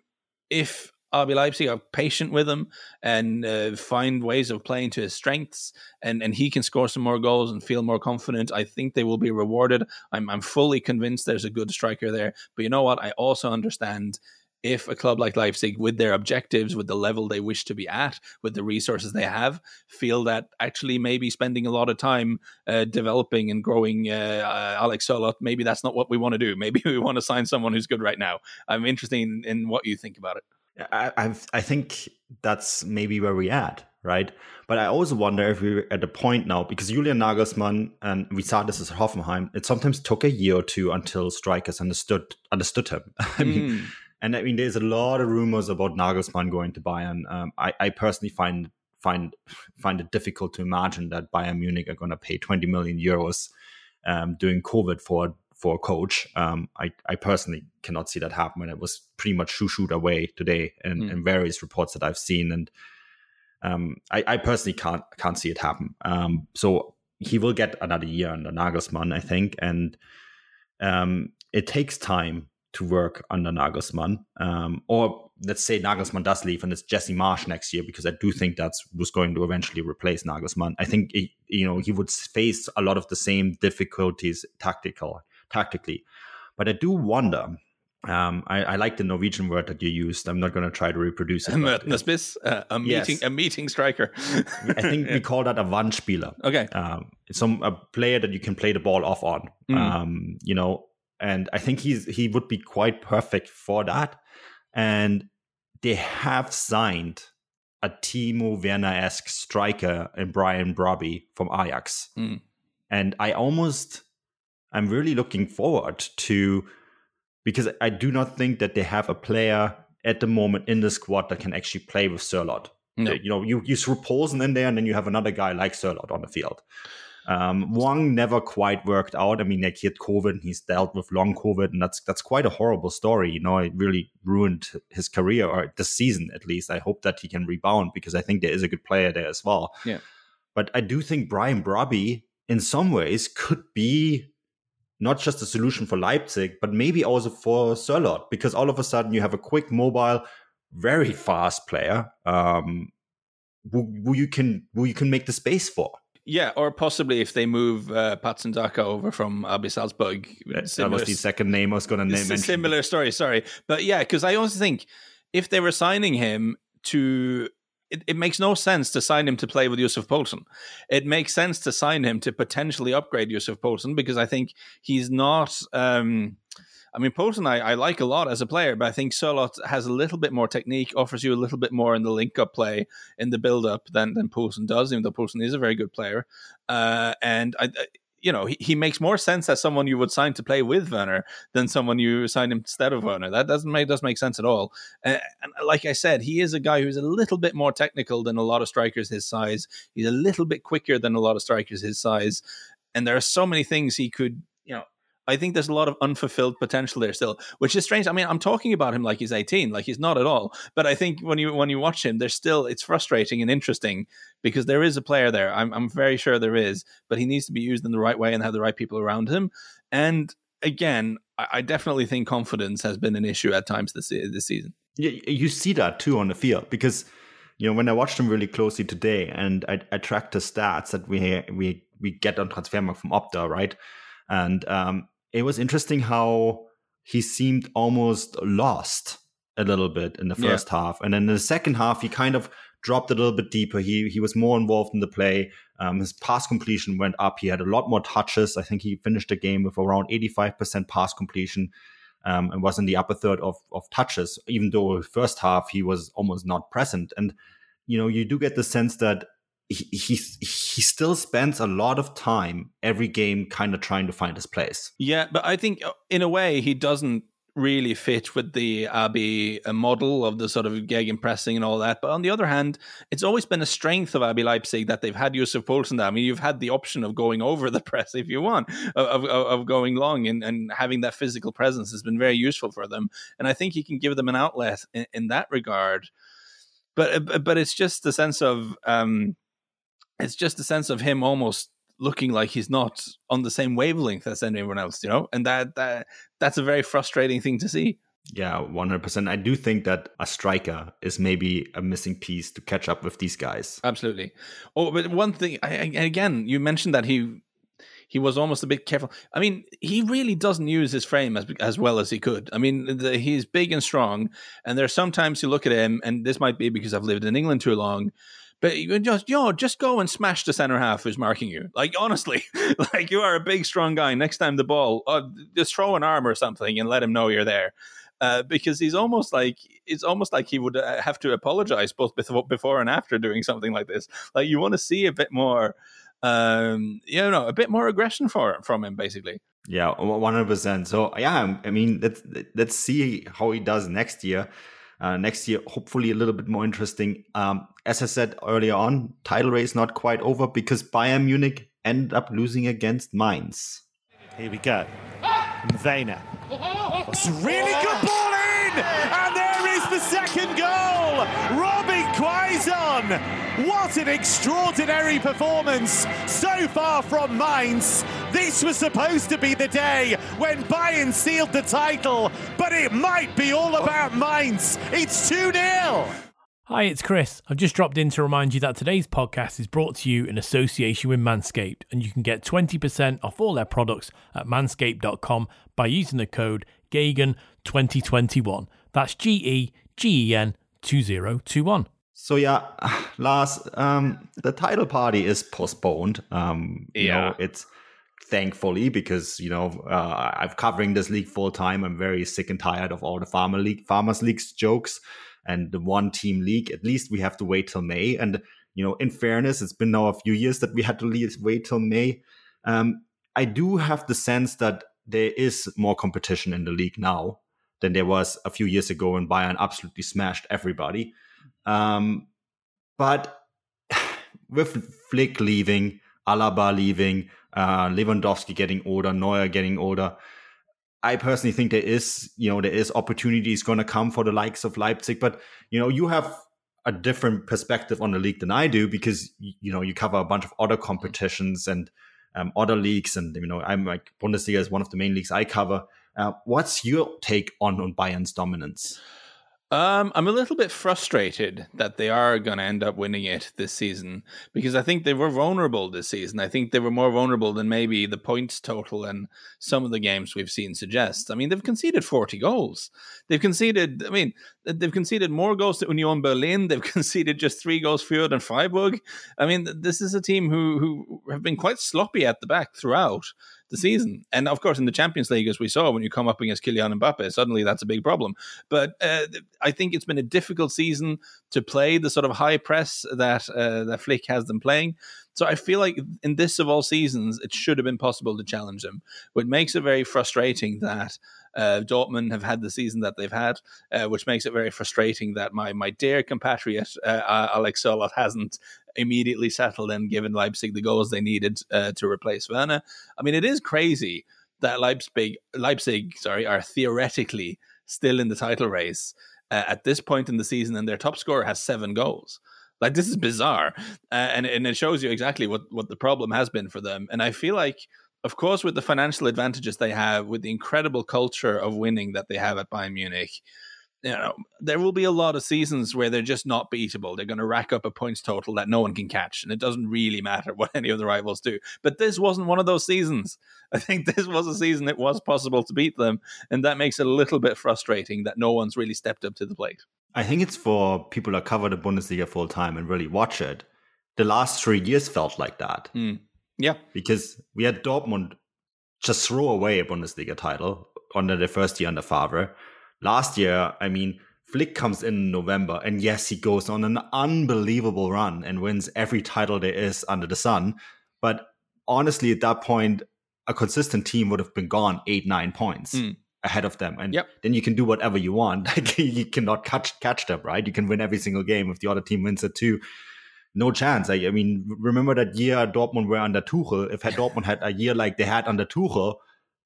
if RB Leipzig are patient with him and uh, find ways of playing to his strengths, and, and he can score some more goals and feel more confident. I think they will be rewarded. I'm I'm fully convinced there's a good striker there. But you know what? I also understand if a club like Leipzig, with their objectives, with the level they wish to be at, with the resources they have, feel that actually maybe spending a lot of time uh, developing and growing uh, uh, Alex Sørloth, maybe that's not what we want to do. Maybe we want to sign someone who's good right now. I'm interested in, in what you think about it. I, I've, I think that's maybe where we at, right? But I also wonder if we're at a point now because Julian Nagelsmann and we saw this at Hoffenheim. It sometimes took a year or two until strikers understood understood him. I mean, mm. And I mean, there's a lot of rumors about Nagelsmann going to Bayern. Um, I, I, personally find find find it difficult to imagine that Bayern Munich are going to pay 20 million euros um, during COVID for for a coach. Um, I, I personally cannot see that happen, and it was pretty much shoo shooed away today in, mm. in, various reports that I've seen, and um, I, I, personally can't can't see it happen. Um, so he will get another year under Nagelsmann, I think, and um, it takes time to work under Nagelsmann. Um, or let's say Nagelsmann does leave and it's Jesse Marsh next year, because I do think that's who's going to eventually replace Nagelsmann. I think he, you know he would face a lot of the same difficulties tactical tactically, but I do wonder. Um, I, I, like the Norwegian word that you used. I'm not going to try to reproduce it. But, uh, a meeting, yes. a meeting striker. I think we call that a Wandspieler. Okay, um, some a player that you can play the ball off on. Mm. Um, you know, and I think he's he would be quite perfect for that. And they have signed a Timo Werner esque striker in Brian Brobbey from Ajax, mm. and I almost I'm really looking forward to because I do not think that they have a player at the moment in the squad that can actually play with Sørloth. No. You know, you you throw Poulsen in there, and then you have another guy like Sørloth on the field. Um, Hwang never quite worked out. I mean, like he had COVID, he's dealt with long COVID, and that's that's quite a horrible story. You know, it really ruined his career or this season at least. I hope that he can rebound because I think there is a good player there as well. Yeah. But I do think Brian Brobbey, in some ways, could be not just a solution for Leipzig, but maybe also for Sørloth, because all of a sudden you have a quick, mobile, very fast player um, who, who you can who you can make the space for. Yeah, or possibly if they move uh, Patson Daka over from RB Salzburg. That, that was the second name I was going to name. Similar story, sorry. But yeah, because I also think if they were signing him to it, it makes no sense to sign him to play with Yusuf Poulsen. It makes sense to sign him to potentially upgrade Yusuf Poulsen because I think he's not. Um, I mean, Poulsen I, I, like a lot as a player, but I think Sørloth has a little bit more technique, offers you a little bit more in the link up play, in the build up than, than Poulsen does, even though Poulsen is a very good player. Uh, and I, you know, he, he makes more sense as someone you would sign to play with Werner than someone you sign instead of Werner. That doesn't make doesn't make sense at all. Uh, and like I said, he is a guy who's a little bit more technical than a lot of strikers his size. He's a little bit quicker than a lot of strikers his size. And there are so many things he could, I think there's a lot of unfulfilled potential there still, which is strange. I mean, I'm talking about him like he's 18, like he's not at all. But I think when you when you watch him, there's still it's frustrating and interesting because there is a player there. I'm I'm very sure there is, but he needs to be used in the right way and have the right people around him. And again, I, I definitely think confidence has been an issue at times this this season. Yeah, you see that too on the field because you know when I watched him really closely today and I, I tracked the stats that we we we get on Transfermarkt from Opta, right? And um, it was interesting how he seemed almost lost a little bit in the first yeah. half, and then in the second half he kind of dropped a little bit deeper. He he was more involved in the play. Um, his pass completion went up. He had a lot more touches. I think he finished the game with around 85% pass completion um, and was in the upper third of, of touches, even though first half he was almost not present. And, you know, you do get the sense that he, he, still spends a lot of time every game kind of trying to find his place. Yeah, but I think uh, in a way he doesn't really fit with the RB uh, model of the sort of gegenpressing and all that. But on the other hand, it's always been a strength of RB Leipzig that they've had Yussuf Poulsen there. I mean, you've had the option of going over the press if you want, of, of, of going long and, and having that physical presence has been very useful for them. And I think he can give them an outlet in, in that regard. But uh, but it's just the sense of um, it's just a sense of him almost looking like he's not on the same wavelength as anyone else, you know, and that that that's a very frustrating thing to see. Yeah, one hundred percent. I do think that a striker is maybe a missing piece to catch up with these guys. Absolutely. Oh, but one thing, I, again, you mentioned that he he was almost a bit careful. I mean, he really doesn't use his frame as as well as he could. I mean, the, he's big and strong, and there are sometimes you look at him, and this might be because I've lived in England too long but you just yo just go and smash the center half who's marking you. Like honestly, like you are a big strong guy. Next time the ball, uh, just throw an arm or something and let him know you're there. Uh, because he's almost like it's almost like he would uh, have to apologize both before and after doing something like this. Like you want to see a bit more, um, you know, a bit more aggression for from him, basically. Yeah, one hundred percent. So yeah, I mean, let's let's see how he does next year. Uh, next year, hopefully a little bit more interesting. Um, as I said earlier on, title race not quite over because Bayern Munich ended up losing against Mainz. Here we go. Vayner. It's a really good ball in! And there is the second goal! Robin Quaison! What an extraordinary performance so far from Mainz. This was supposed to be the day when Bayern sealed the title, but it might be all about Mainz. It's 2 0. Hi, it's Chris. I've just dropped in to remind you that today's podcast is brought to you in association with Manscaped, and you can get 20% off all their products at manscaped.com by using the code GEGEN2021. That's G E G E N 2021. So yeah, Lars, um, the title party is postponed. Um, yeah, you know, it's thankfully because you know uh, I'm covering this league full time. I'm very sick and tired of all the farmer league, farmers leagues jokes and the one team league. At least we have to wait till May. And you know, in fairness, it's been now a few years that we had to wait till May. Um, I do have the sense that there is more competition in the league now than there was a few years ago when Bayern absolutely smashed everybody. Um, but with Flick leaving, Alaba leaving, uh, Lewandowski getting older, Neuer getting older, I personally think there is, you know, there is opportunities going to come for the likes of Leipzig, but you know, you have a different perspective on the league than I do because you know you cover a bunch of other competitions and um, other leagues, and you know, I'm like Bundesliga is one of the main leagues I cover. Uh, what's your take on on Bayern's dominance? Um, I'm a little bit frustrated that they are going to end up winning it this season because I think they were vulnerable this season. I think they were more vulnerable than maybe the points total and some of the games we've seen suggest. I mean, they've conceded 40 goals. They've conceded, I mean, they've conceded more goals to Union Berlin. They've conceded just three goals fewer than Freiburg. I mean, this is a team who, who have been quite sloppy at the back throughout the season. And of course, in the Champions League, as we saw, when you come up against Kylian Mbappe, suddenly that's a big problem. But uh, I think it's been a difficult season to play the sort of high press that uh, that Flick has them playing. So I feel like in this of all seasons, it should have been possible to challenge them. What makes it very frustrating that uh, Dortmund have had the season that they've had, uh, which makes it very frustrating that my my dear compatriot uh, Alex Sørloth hasn't immediately settled and given Leipzig the goals they needed uh, to replace Werner. I mean, it is crazy that Leipzig, Leipzig, sorry, are theoretically still in the title race uh, at this point in the season, and their top scorer has seven goals. Like this is bizarre, uh, and and it shows you exactly what what the problem has been for them. And I feel like, of course, with the financial advantages they have, with the incredible culture of winning that they have at Bayern Munich, you know, there will be a lot of seasons where they're just not beatable. They're going to rack up a points total that no one can catch, and it doesn't really matter what any of the rivals do. But this wasn't one of those seasons. I think this was a season it was possible to beat them, and that makes it a little bit frustrating that no one's really stepped up to the plate. I think it's for people that cover the Bundesliga full time and really watch it. The last three years felt like that. Mm. Yeah. Because we had Dortmund just throw away a Bundesliga title under the first year under Favre last year, I mean, Flick comes in November, and yes, he goes on an unbelievable run and wins every title there is under the sun. But honestly, at that point, a consistent team would have been gone eight, nine points. Mm. Ahead of them, and yep. then you can do whatever you want. Like you cannot catch catch them, right? You can win every single game if the other team wins it too no chance. I, I, mean, remember that year Dortmund were under Tuchel. If had Dortmund had a year like they had under Tuchel,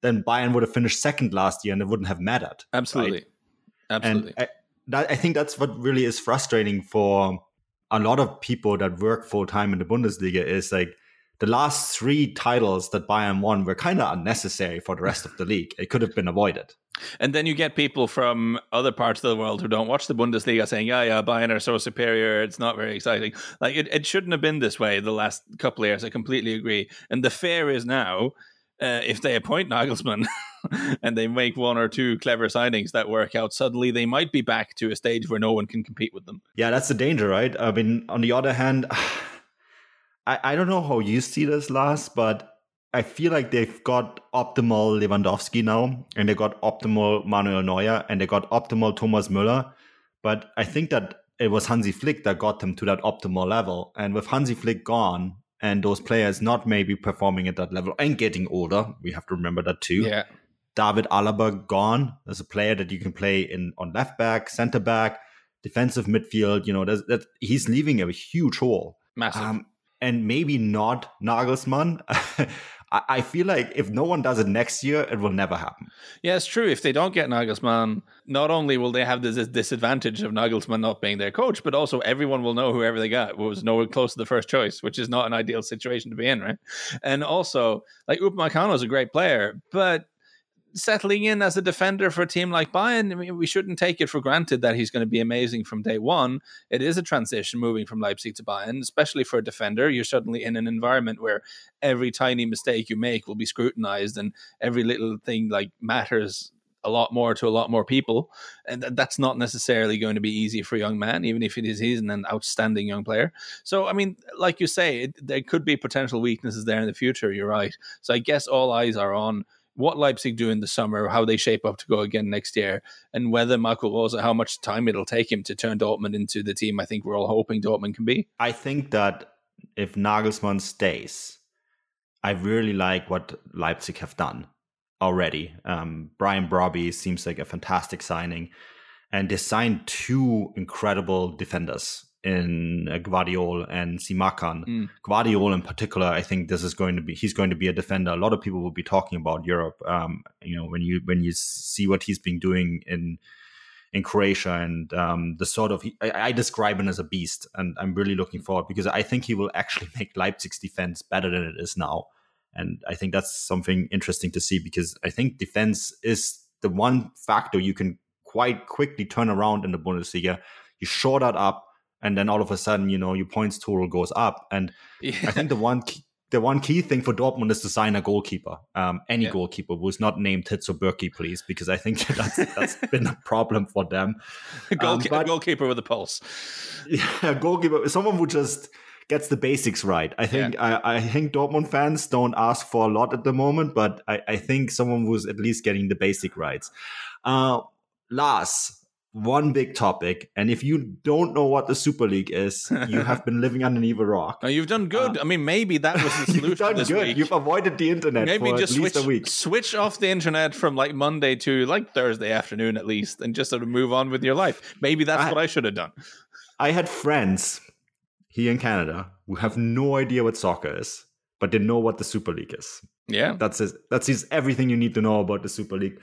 then Bayern would have finished second last year and it wouldn't have mattered. Absolutely. Right? Absolutely. And I, that, I think that's what really is frustrating for a lot of people that work full time in the Bundesliga is like the last three titles that Bayern won were kind of unnecessary for the rest of the league. It could have been avoided. And then you get people from other parts of the world who don't watch the Bundesliga saying, yeah, yeah, Bayern are so superior. It's not very exciting. Like, it, it shouldn't have been this way the last couple of years. I completely agree. And the fear is now uh, if they appoint Nagelsmann and they make one or two clever signings that work out, suddenly they might be back to a stage where no one can compete with them. Yeah, that's the danger, right? I mean, on the other hand, I, I don't know how you see this, Lars, but I feel like they've got optimal Lewandowski now, and they got optimal Manuel Neuer, and they got optimal Thomas Müller. But I think that it was Hansi Flick that got them to that optimal level. And with Hansi Flick gone, and those players not maybe performing at that level and getting older. We have to remember that too. Yeah. David Alaba gone as a player that you can play in on left back, center back, defensive midfield. You know, that he's leaving a huge hole. Massive. Um, and maybe not Nagelsmann. I feel like if no one does it next year, it will never happen. Yeah, it's true. If they don't get Nagelsmann, not only will they have this disadvantage of Nagelsmann not being their coach, but also everyone will know whoever they got was nowhere close to the first choice, which is not an ideal situation to be in, right? And also, like Upamecano is a great player, but settling in as a defender for a team like Bayern, I mean, we shouldn't take it for granted that he's going to be amazing from day one. It is a transition moving from Leipzig to Bayern, especially for a defender. You're suddenly in an environment where every tiny mistake you make will be scrutinized, and every little thing like matters a lot more to a lot more people, and that's not necessarily going to be easy for a young man, even if it is he's an outstanding young player. So, I mean, like you say, it, there could be potential weaknesses there in the future. You're right. So, I guess all eyes are on what Leipzig do in the summer, how they shape up to go again next year, and whether Marco Rose, how much time it'll take him to turn Dortmund into the team I think we're all hoping Dortmund can be. I think that if Nagelsmann stays, I really like what Leipzig have done already. Um, Brian Brobbey seems like a fantastic signing, and they signed two incredible defenders in uh, and Simakan. Mm. Gvardiol in particular, I think this is going to be he's going to be a defender. A lot of people will be talking about Europe. Um, you know, when you when you see what he's been doing in in Croatia and um, the sort of I, I, describe him as a beast, and I'm really looking forward because I think he will actually make Leipzig's defense better than it is now, and I think that's something interesting to see because I think defense is the one factor you can quite quickly turn around in the Bundesliga. You shore that up, and then all of a sudden, you know, your points total goes up. And yeah. I think the one key, the one key thing for Dortmund is to sign a goalkeeper, um, any yeah. goalkeeper who's not named Hitz or Bürki, please, because I think that's, that's been a problem for them. A, um, but, a goalkeeper with a pulse. Yeah, a goalkeeper, someone who just gets the basics right. I think yeah. I, I, think Dortmund fans don't ask for a lot at the moment, but I, I think someone who's at least getting the basic rights. Uh, Lars, one big topic, and if you don't know what the Super League is, you have been living underneath a rock. No, you've done good. Uh, I mean, maybe that was the solution. you've done this good. Week. You've avoided the internet maybe just switch, a week. Switch off the internet from like Monday to like Thursday afternoon at least, and just sort of move on with your life. Maybe that's I, what I should have done. I had friends here in Canada who have no idea what soccer is, but they know what the Super League is. Yeah, that's it. That's everything you need to know about the Super League.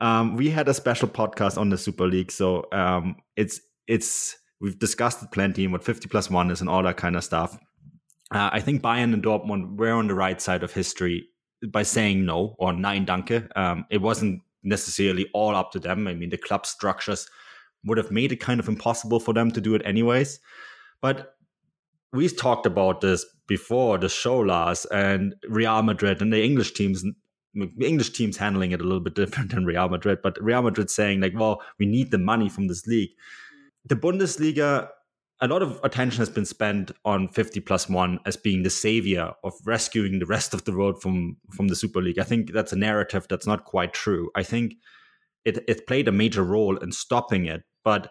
Um, we had a special podcast on the Super League, so um, it's it's we've discussed it plenty and what 50 plus one is and all that kind of stuff. Uh, I think Bayern and Dortmund were on the right side of history by saying no or nein danke. Um, it wasn't necessarily all up to them. I mean, the club structures would have made it kind of impossible for them to do it anyways. But we've talked about this before the show last and Real Madrid and the English teams English teams handling it a little bit different than Real Madrid, but Real Madrid saying like, well, we need the money from this league. The Bundesliga, a lot of attention has been spent on 50 plus one as being the savior of rescuing the rest of the world from from the Super League. I think that's a narrative that's not quite true. I think it it played a major role in stopping it, but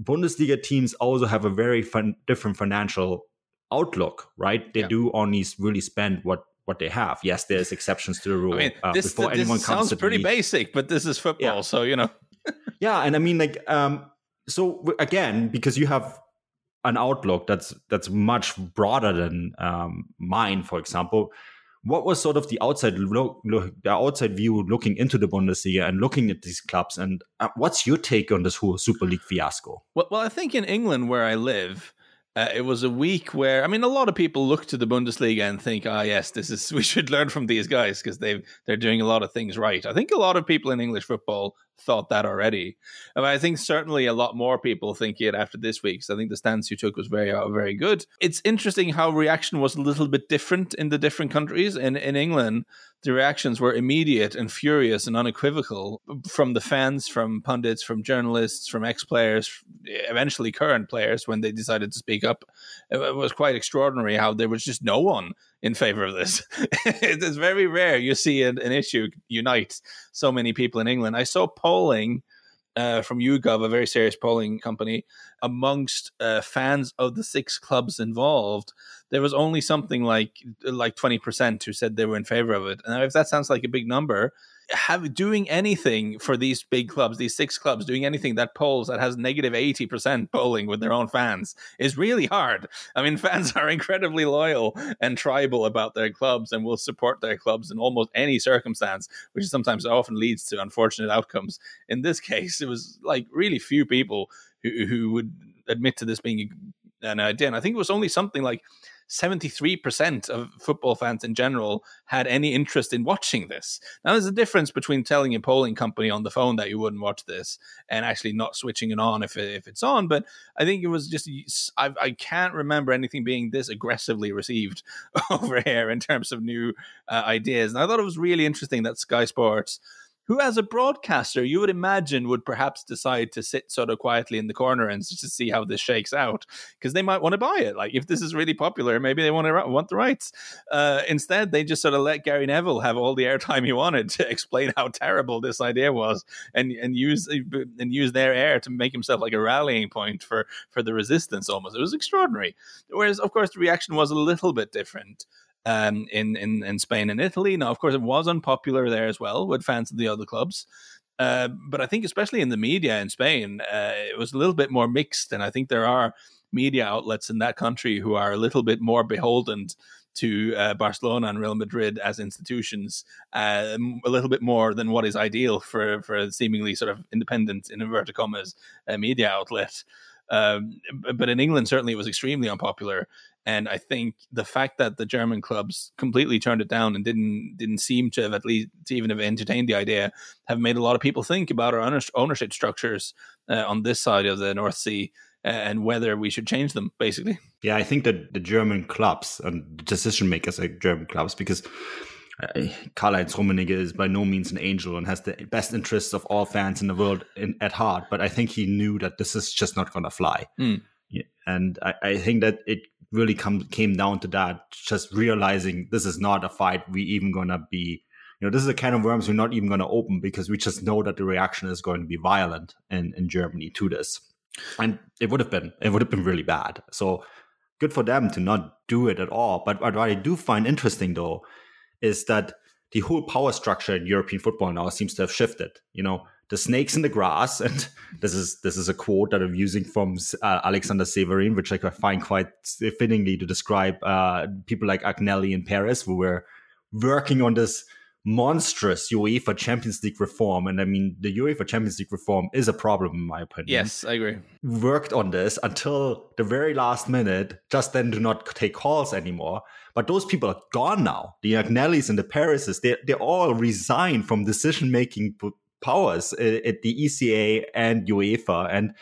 Bundesliga teams also have a very fun, different financial outlook, right? They yeah. do only really spend what what they have. Yes, there's exceptions to the rule. I mean, uh, this, before this anyone sounds pretty basic, but this is football, yeah. so you know. yeah, and I mean, like, um, so again, because you have an outlook that's that's much broader than um, mine, for example. What was sort of the outside look, look, the outside view looking into the Bundesliga and looking at these clubs? And uh, what's your take on this whole Super League fiasco? Well, well, I think in England, where I live, uh, it was a week where I mean, a lot of people look to the Bundesliga and think, "Ah, oh, yes, this is we should learn from these guys because they they're doing a lot of things right." I think a lot of people in English football thought that already. I, I think certainly a lot more people think it after this week. So I think the stance you took was very, uh, very good. It's interesting how reaction was a little bit different in the different countries. In in England, the reactions were immediate and furious and unequivocal from the fans, from pundits, from journalists, from ex players, eventually current players when they decided to speak up. It was quite extraordinary how there was just no one in favor of this. it's very rare you see an, an, issue unite so many people in England. I saw polling uh, from YouGov, a very serious polling company, amongst uh, fans of the six clubs involved. There was only something like like twenty percent who said they were in favor of it. And if that sounds like a big number, have doing anything for these big clubs, these six clubs, doing anything that polls that has 80% polling with their own fans is really hard. I mean, fans are incredibly loyal and tribal about their clubs and will support their clubs in almost any circumstance, which sometimes often leads to unfortunate outcomes. In this case, it was like really few people who, who would admit to this being an idea. And I think it was only something like 73% of football fans in general had any interest in watching this. Now, there's a difference between telling a polling company on the phone that you wouldn't watch this and actually not switching it on if, it, if it's on. But I think it was just, I, I can't remember anything being this aggressively received over here in terms of new uh, ideas. And I thought it was really interesting that Sky Sports who, as a broadcaster, you would imagine would perhaps decide to sit sort of quietly in the corner and just to see how this shakes out because they might want to buy it. Like if this is really popular, maybe they want to want the rights. Uh, instead, they just sort of let Gary Neville have all the airtime he wanted to explain how terrible this idea was, and and use and use their air to make himself like a rallying point for for the resistance. Almost, it was extraordinary. Whereas, of course, the reaction was a little bit different um, in, in, in Spain and Italy. Now, of course, it was unpopular there as well with fans of the other clubs. Uh, but I think, especially in the media in Spain, uh, it was a little bit more mixed. And I think there are media outlets in that country who are a little bit more beholden to uh, Barcelona and Real Madrid as institutions um, a little bit more than what is ideal for, for a seemingly sort of independent, in inverted commas, uh, media outlet. Um, but in England, certainly it was extremely unpopular. And I think the fact that the German clubs completely turned it down and didn't didn't seem to have at least to even have entertained the idea have made a lot of people think about our ownership structures uh, on this side of the North Sea and whether we should change them, basically. Yeah, I think that the German clubs and decision makers at German clubs, because Karl-Heinz Rummenigge is by no means an angel and has the best interests of all fans in the world in, at heart. But I think he knew that this is just not going to fly. Mm. Yeah, and I, I, think that it really come, came down to that, just realizing this is not a fight we even going to be, you know, this is a can of worms we're not even going to open because we just know that the reaction is going to be violent in, in Germany to this. And it would have been, it would have been really bad. So good for them to not do it at all. But what I do find interesting though, is that the whole power structure in European football now seems to have shifted. You know, the snakes in the grass, and this is this is a quote that I'm using from uh, Aleksander Čeferin, which I find quite fittingly to describe uh, people like Agnelli in Paris, who were working on this monstrous UEFA Champions League reform. And I mean, the UEFA Champions League reform is a problem, in my opinion. Yes, I agree. Worked on this until the very last minute, just then do not take calls anymore. But those people are gone now. The Agnellis and the Parises, they, they all resigned from decision making powers uh, at the ECA and UEFA. And,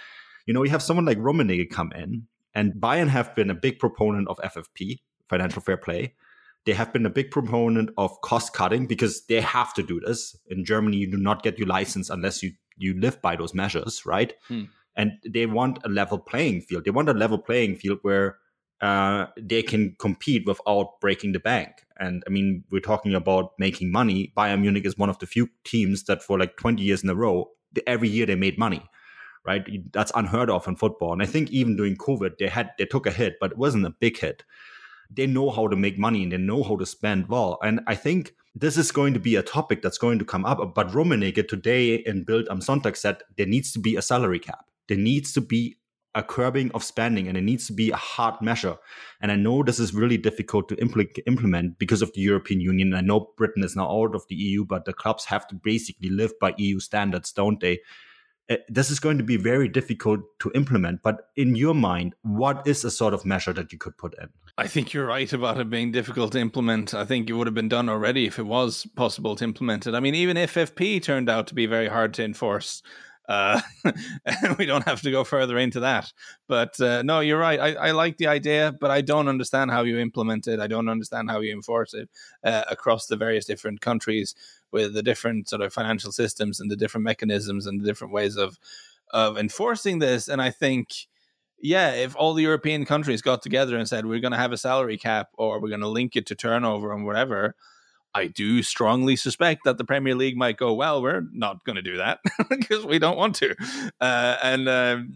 you know, you have someone like Rummenigge come in, and Bayern have been a big proponent of FFP, financial fair play. They have been a big proponent of cost cutting because they have to do this. In Germany, you do not get your license unless you, you live by those measures, right? Hmm. And they want a level playing field. They want a level playing field where uh, they can compete without breaking the bank. And I mean, we're talking about making money. Bayern Munich is one of the few teams that for like 20 years in a row, every year they made money, right? That's unheard of in football. And I think even during COVID, they had they took a hit, but it wasn't a big hit. They know how to make money and they know how to spend well. And I think this is going to be a topic that's going to come up. But Rummenigge today in Bild am Sonntag said there needs to be a salary cap. There needs to be a curbing of spending and it needs to be a hard measure. And I know this is really difficult to impl- implement because of the European Union. I know Britain is now out of the EU, but the clubs have to basically live by EU standards, don't they? Uh, this is going to be very difficult to implement. But in your mind, what is a sort of measure that you could put in? I think you're right about it being difficult to implement. I think it would have been done already if it was possible to implement it. I mean, even if FFP turned out to be very hard to enforce, uh, we don't have to go further into that. But uh, no, you're right. I, I, like the idea, but I don't understand how you implement it. I don't understand how you enforce it uh, across the various different countries with the different sort of financial systems and the different mechanisms and the different ways of of enforcing this. And I think. Yeah, if all the European countries got together and said we're going to have a salary cap or we're going to link it to turnover and whatever, I do strongly suspect that the Premier League might go, well, we're not going to do that because we don't want to, uh, and um,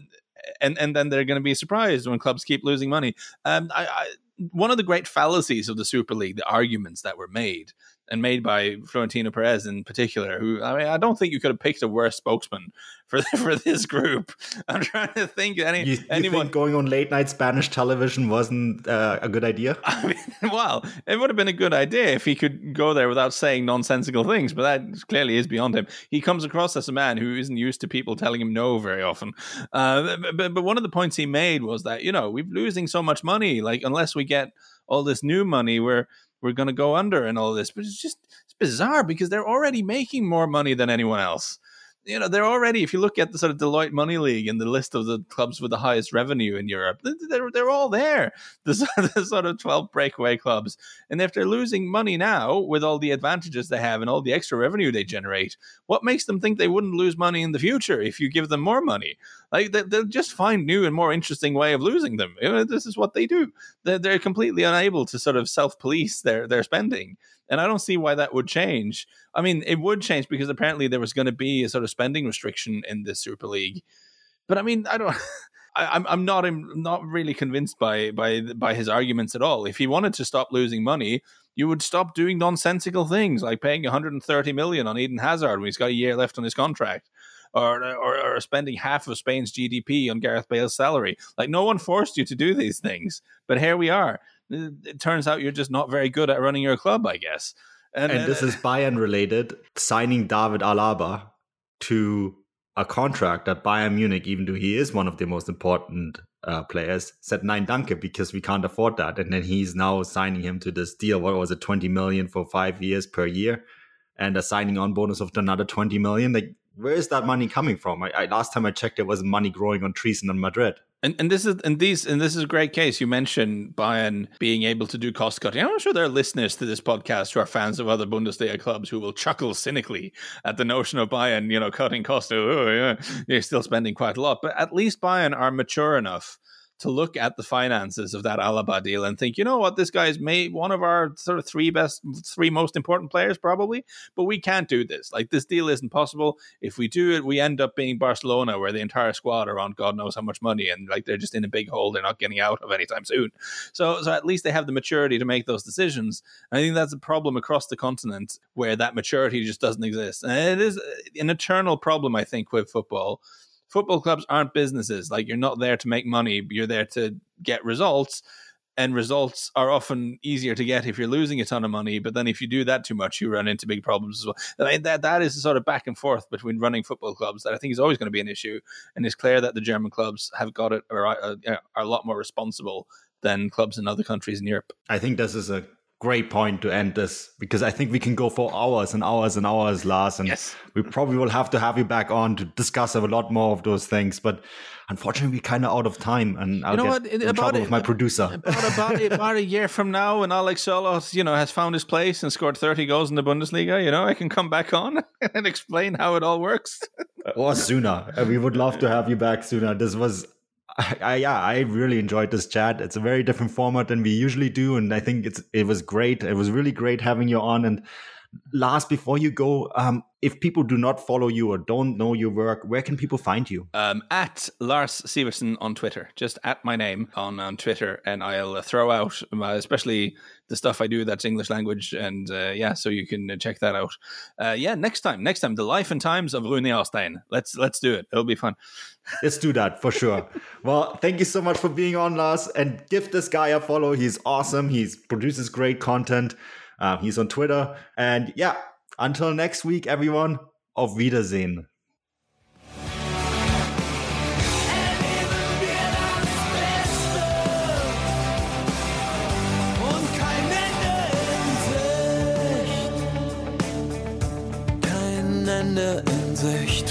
and and then they're going to be surprised when clubs keep losing money. Um, I, I, one of the great fallacies of the Super League, the arguments that were made, and made by Florentino Perez in particular, who I mean, I don't think you could have picked a worse spokesman for for this group. I'm trying to think any you, you anyone think going on late night Spanish television wasn't uh, a good idea. I mean, well, it would have been a good idea if he could go there without saying nonsensical things, but that clearly is beyond him. He comes across as a man who isn't used to people telling him no very often. Uh, but, but one of the points he made was that you know we're losing so much money, like unless we get all this new money, we're we're going to go under and all this. But it's just it's bizarre because they're already making more money than anyone else. You know they're already if you look at the sort of Deloitte Money League and the list of the clubs with the highest revenue in Europe they're, they're all there. The, the sort of 12 breakaway clubs. And if they're losing money now with all the advantages they have and all the extra revenue they generate what makes them think they wouldn't lose money in the future if you give them more money like they, will just find new and more interesting way of losing them you know, this is what they do they're, they're completely unable to sort of self-police their their spending and I don't see why that would change. I mean, it would change because apparently there was going to be a sort of spending restriction in the Super League. But I mean, I don't. I, am I'm not I'm not really convinced by by by his arguments at all. If he wanted to stop losing money, you would stop doing nonsensical things like paying 130 million on Eden Hazard when he's got a year left on his contract, or, or or spending half of Spain's GDP on Gareth Bale's salary. Like no one forced you to do these things, but here we are it turns out you're just not very good at running your club, I guess. And, and this uh, is Bayern related. Signing David Alaba to a contract that Bayern Munich, even though he is one of the most important uh, players, said nine danke because we can't afford that. And then he's now signing him to this deal. What was it, 20 million for five years per year? And a signing on bonus of another 20 million. Like, where is that money coming from? I, I last time I checked, there was money growing on trees in Madrid. And and this is and these and this is a great case. You mentioned Bayern being able to do cost cutting. I'm sure there are listeners to this podcast who are fans of other Bundesliga clubs who will chuckle cynically at the notion of Bayern, you know, cutting costs. Oh, yeah, you're still spending quite a lot, but at least Bayern are mature enough to look at the finances of that Alaba deal and think, you know what, this guy is made one of our sort of three best, three most important players probably, but we can't do this. Like this deal isn't possible. If we do it, we end up being Barcelona, where the entire squad are on God knows how much money, and like they're just in a big hole they're not getting out of anytime soon. So, so at least they have the maturity to make those decisions. And I think that's a problem across the continent where that maturity just doesn't exist, and it is an eternal problem, I think, with football football clubs aren't businesses. Like you're not there to make money, you're there to get results. And results are often easier to get if you're losing a ton of money. But then if you do that too much, you run into big problems as well. I mean, that, that is a sort of back and forth between running football clubs that I think is always going to be an issue. And it's clear that the German clubs have got it, or are, are a lot more responsible than clubs in other countries in Europe. I think this is a great point to end this because I think we can go for hours and hours and hours, Lars. And yes. we probably will have to have you back on to discuss a lot more of those things. But unfortunately, we're kind of out of time, and I'll you know get what? in about trouble it, with my producer. About, about, about, a year from now, when Alex Sørloth, you know, has found his place and scored thirty goals in the Bundesliga, you know, I can come back on and explain how it all works. or sooner. Uh, we would love to have you back sooner. This was I, I, yeah, I really enjoyed this chat. It's a very different format than we usually do, and I think it's it was great. It was really great having you on. And last, before you go, um, if people do not follow you or don't know your work, where can people find you? Um, at Lars Sivertsen on Twitter, just at my name on, on Twitter, and I'll throw out, uh, especially the stuff I do that's English language, and uh, yeah, so you can check that out. Uh, yeah, next time, next time, the life and times of Rune Jarstein. Let's let's do it. It'll be fun. Let's do that for sure. well, thank you so much for being on, Lars, and give this guy a follow. He's awesome. He produces great content. Uh, he's on Twitter, and yeah, until next week, everyone, auf Wiedersehen. In Sicht.